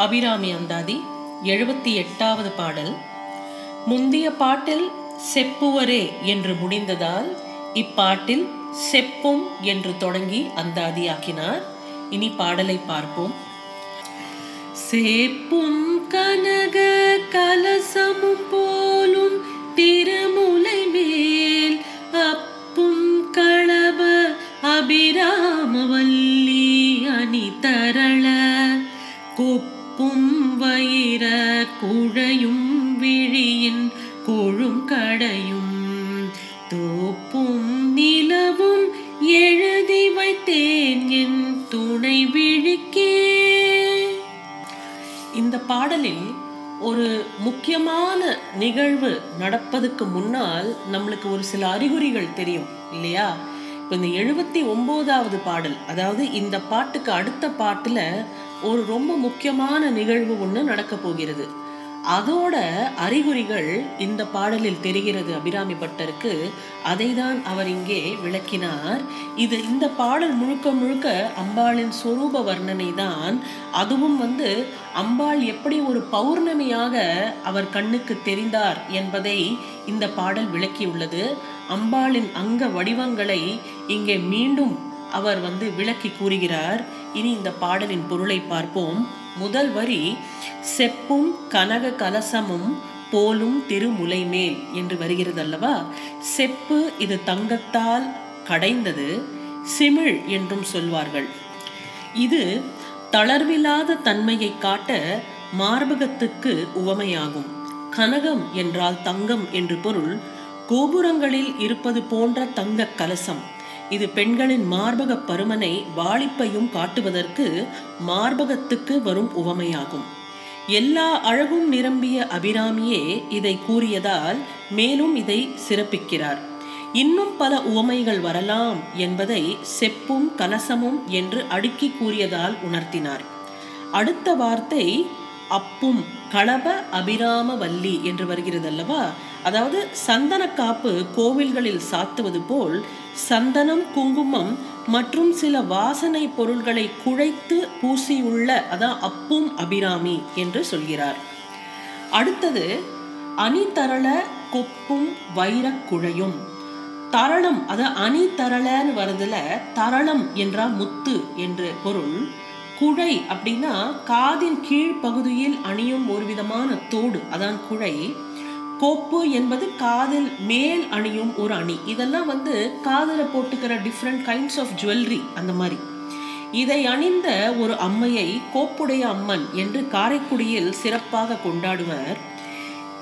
அபிராமி அந்தாதி எழுபத்தி எட்டாவது பாடல். முந்திய பாட்டில் செப்புவரே என்று முடிந்ததால் இப்பாட்டில் செப்பும் என்று தொடங்கி அந்தாதியாக்கினார் இனி பாடலை பார்ப்போம். சேப்பும் கனக கலசமும் போலும் திருமுலை மேல் அப்பும் களவ அபிராமவல்லி அணி குழையும் விழியின் கொழும் கடையும் தோப்பும் நிலவும் எழுதி வைத்தேன் என் துணை விழிக்கே. இந்த பாடலில் ஒரு முக்கியமான நிகழ்வு நடப்பதுக்கு முன்னால் நம்மளுக்கு ஒரு சில அறிகுறிகள் தெரியும் இல்லையா? இப்போ இந்த எழுபத்தி ஒம்போதாவது பாடல் அதாவது இந்த பாட்டுக்கு அடுத்த பாட்டில் ஒரு ரொம்ப முக்கியமான நிகழ்வு ஒன்று நடக்க போகிறது. அதோட அறிகுறிகள் இந்த பாடலில் தெரிகிறது. அபிராமி பட்டருக்கு அதை தான் அவர் இங்கே விளக்கினார். இது இந்த பாடல் முழுக்க முழுக்க அம்பாளின் சொரூப வர்ணனை தான். அதுவும் வந்து அம்பாள் எப்படி ஒரு பௌர்ணமியாக அவர் கண்ணுக்கு தெரிந்தார் என்பதை இந்த பாடல் விளக்கியுள்ளது. அம்பாளின் அங்க வடிவங்களை இங்கே மீண்டும் அவர் வந்து விளக்கி கூறுகிறார். இனி இந்த பாடலின் பொருளை பார்ப்போம். முதல் வரி செப்பும் கனக கலசமும் போலும் திருமுலை மேல் என்று வருகிறது அல்லவா செப்பு இது தங்கத்தால் கடைந்தது சிமிழ் என்றும் சொல்வார்கள். இது தளர்வில்லாத தன்மையை காட்ட மார்பகத்துக்கு உவமையாகும். கனகம் என்றால் தங்கம் என்று பொருள் கோபுரங்களில் இருப்பது போன்ற தங்க கலசம். இது பெண்களின் மார்பக பருமனை வாளிப்பையும் காட்டுவதற்கு மார்பகத்துக்கு வரும் உவமையாகும். எல்லா அழகும் நிரம்பிய அபிராமியே இதை கூறியதால் மேலும் இதை சிறப்பிக்கிறார். இன்னும் பல உவமைகள் வரலாம் என்பதை செப்பும் கலசமும் என்று அடுக்கி கூறியதால் உணர்த்தினார். அடுத்த வார்த்தை அப்பும் களப அபிராம வல்லி என்று வருகிறது அல்லவா அதாவது சந்தன காப்பு கோவில்களில் சாத்துவது போல் சந்தனம் குங்குமம் மற்றும் சில வாசனை பொருள்களை குழைத்து பூசியுள்ள அதான் அப்பும் அபிராமி என்று சொல்கிறார். அடுத்தது அணிதரள கொப்பும் வைரக் குழையும். தரளம் அது அணிதரளன்னு வருதுல தரளம் என்றா முத்து என்று பொருள். குழை அப்படின்னா காதின் கீழ் பகுதியில் அணியும் ஒரு விதமான தோடு அதான் குழை. கோப்பு என்பது காதில் மேல் அணியும் ஒரு அணி. இதெல்லாம் வந்து காதில் போட்டுக்கிற டிஃப்ரெண்ட் கைண்ட்ஸ் ஆஃப் ஜுவல்லரி அந்த மாதிரி. இதை அணிந்த ஒரு அம்மையை கோப்புடைய அம்மன் என்று காரைக்குடியில் சிறப்பாக கொண்டாடுவர்.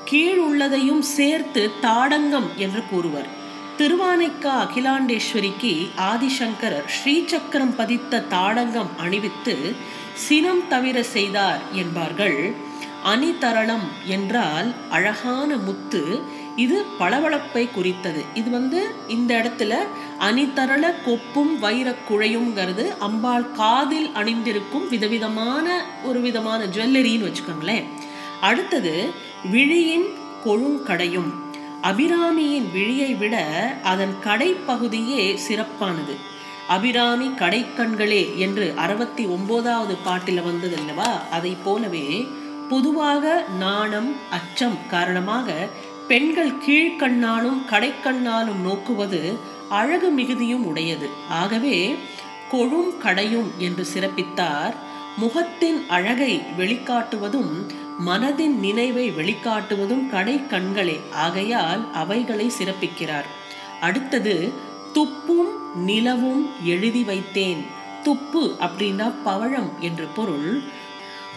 கீழ் உள்ளதையும் சேர்த்து தாடங்கம் என்று கூறுவர். திருவானைக்கா அகிலாண்டேஸ்வரிக்கு ஆதிசங்கரர் ஸ்ரீசக்கரம் பதித்த தாடங்கம் அணிவித்து சினம் தவிர செய்தார் என்பார்கள். அணிதரளம் என்றால் அழகான முத்து. இது பளபளப்பை குறித்தது. இது வந்து இந்த இடத்துல அணிதரள கொப்பும் வைர குழையும்ங்கிறது அம்பாள் காதில் அணிந்திருக்கும் விதவிதமான ஒரு விதமான ஜுவல்லரின்னு வச்சுக்கோங்களேன். அடுத்தது விழியின் கொழுங்கடையும். அபிராமியின் விழியை விட அதன் கடைப்பகுதியே சிறப்பானது. அபிராமி கடைக்கண்களே என்று அறுபத்தி ஒன்பதாவது பாட்டில் வந்தது அல்லவா? அதை போலவே பொதுவாக நாணம் அச்சம் காரணமாக பெண்கள் கீழ்கண்ணாலும் கடைக்கண்ணாலும் நோக்குவது அழகு மிகுதியும் உடையது. ஆகவே கொழும் கடையும் என்று சிறப்பித்தார். முகத்தின் அழகை வெளிக்காட்டுவதும் மனதின் நினைவை வெளிக்காட்டுவதும் கடை கண்களே ஆகையால் அவைகளை சிறப்பிக்கிறார். அடுத்தது துப்பும் நிலவும் எழுதி வைத்தேன். துப்பு அப்படின்னா பவழம் என்று பொருள்.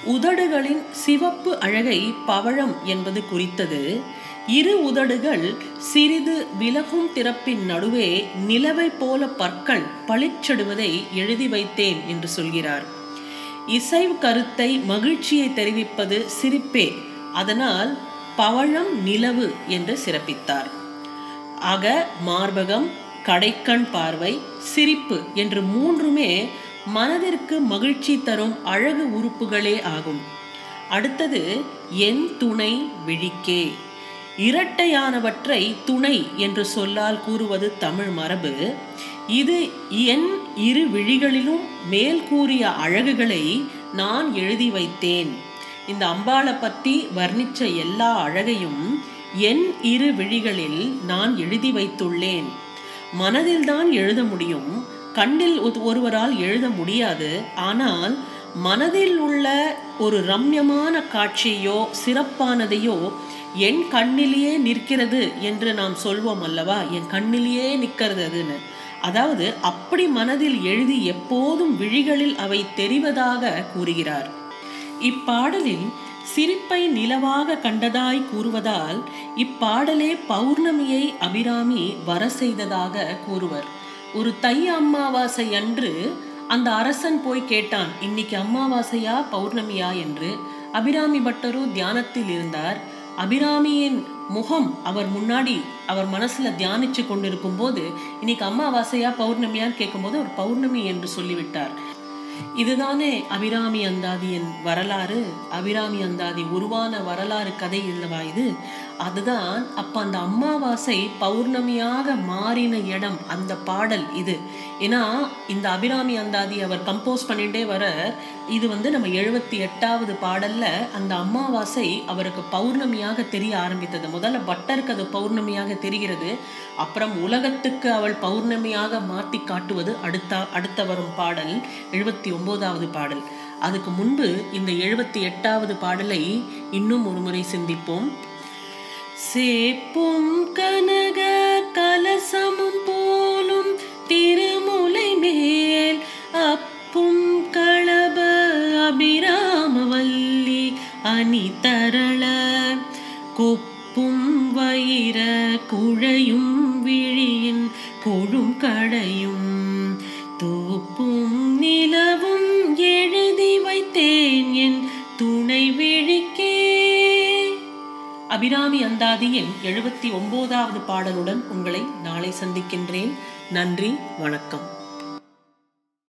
உதடுகளின் சிவப்பு அழகை பவழம் என்பது குறித்தது. இரு உதடுகள் சிறிது விலகும் திறப்பின் நடுவே நிலவை போல பற்கள் பளிச்சிடுவதை எழுதி வைத்தேன் என்று சொல்கிறார். இசைவு கருத்தை மகிழ்ச்சியை தெரிவிப்பது சிரிப்பே. அதனால் பவழம் நிலவு என்று சிறப்பித்தார். அக மார்பகம் கடைக்கண் பார்வை சிரிப்பு என்று மூன்றுமே மனதிற்கு மகிழ்ச்சி தரும் அழகு உறுப்புகளே ஆகும். அடுத்தது என் துணை விழிக்கே. இரட்டையானவற்றை துணை என்று சொல்லால் கூறுவது தமிழ் மரபு. இது என் இரு விழிகளிலும் மேல் கூறிய அழகுகளை நான் எழுதி வைத்தேன். இந்த அம்பாளை பற்றி வர்ணிச்ச எல்லா அழகையும் என் இரு விழிகளில் நான் எழுதி வைத்துள்ளேன். மனதில்தான் எழுத முடியும் கண்ணில் ஒருவரால் எழுத முடியாது. ஆனால் மனதில் உள்ள ஒரு ரம்யமான காட்சியோ சிறப்பானதையோ என் கண்ணிலேயே நிற்கிறது என்று நாம் சொல்வோம் அல்லவா? என் கண்ணிலேயே நிற்கிறது அதுன்னு. அதாவது அப்படி மனதில் எழுதி எப்போதும் விழிகளில் அவை தெரிவதாக கூறுகிறார். இப்பாடலில் சிரிப்பை நிலவாக கண்டதாய் கூறுவதால் இப்பாடலே பௌர்ணமியை அபிராமி வர செய்ததாக கூறுவர். ஒரு தை அம்மாவாசை அன்று அந்த அரசன் போய் கேட்டான் இன்னைக்கு அம்மாவாசையா பௌர்ணமியா? என்று. அபிராமி பட்டரு தியானத்தில் இருந்தார். அபிராமியின் முகம் அவர் முன்னாடி அவர் மனசுல தியானிச்சு கொண்டிருக்கும் போது இன்னைக்கு அம்மாவாசையா பௌர்ணமியான்னு கேட்கும்போது அவர் பௌர்ணமி என்று சொல்லிவிட்டார். இதுதானே அபிராமி அந்தாதியின் வரலாறு? அபிராமி அந்தாதி உருவான வரலாறு கதை இல்லவா இது? அதுதான் அப்ப அந்த அம்மாவாசை பௌர்ணமியாக மாறின இடம் அந்த பாடல் இது. ஏன்னா இந்த அபிராமி அந்தாதி அவர் கம்போஸ் பண்ணிட்டே வர இது வந்து நம்ம எழுபத்தி எட்டாவது பாடல்ல அந்த அம்மாவாசை அவருக்கு பௌர்ணமியாக தெரிய ஆரம்பித்தது. முதல்ல பட்டருக்கு அது பௌர்ணமியாக தெரிகிறது. அப்புறம் உலகத்துக்கு அவள் பௌர்ணமியாக மாற்றி காட்டுவது அடுத்த அடுத்த வரும் பாடல் எழுபத்தி ஒன்பதாவது பாடல். அதுக்கு முன்பு இந்த எழுபத்தி எட்டாவது பாடலை இன்னும் ஒரு முறை சிந்திப்போம். சேப்பும் கனக கலசமும் போலும் திருமுலை மேல் அப்பும் களப அபிராமவல்லி அணி தரள கொப்பும் வயிற குழையும் விழியின் கொழும் கடையும் தூப்பும் நிலவும் அபிராமி அந்தாதியின் எழுபத்தி ஒன்பதாவது பாடலுடன் உங்களை நாளை சந்திக்கின்றேன். நன்றி வணக்கம்.